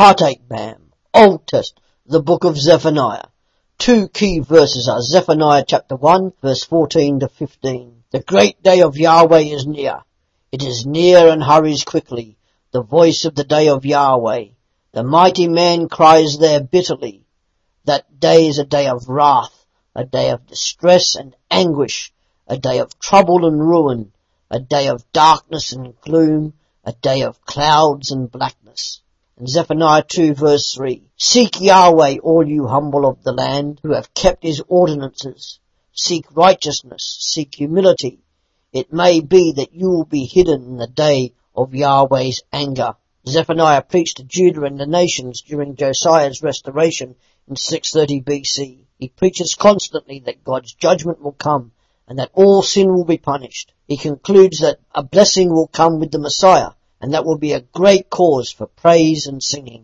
Partake, Bam. Old Test, the book of Zephaniah. Two key verses are Zephaniah chapter 1 verse 14 to 15. The great day of Yahweh is near. It is near and hurries quickly. The voice of the day of Yahweh. The mighty man cries there bitterly. That day is a day of wrath, a day of distress and anguish, a day of trouble and ruin, a day of darkness and gloom, a day of clouds and blackness. Zephaniah 2 verse 3. Seek Yahweh, all you humble of the land, who have kept his ordinances. Seek righteousness, seek humility. It may be that you will be hidden in the day of Yahweh's anger. Zephaniah preached to Judah and the nations during Josiah's restoration in 630 BC. He preaches constantly that God's judgment will come and that all sin will be punished. He concludes that a blessing will come with the Messiah and that will be a great cause for praise and singing.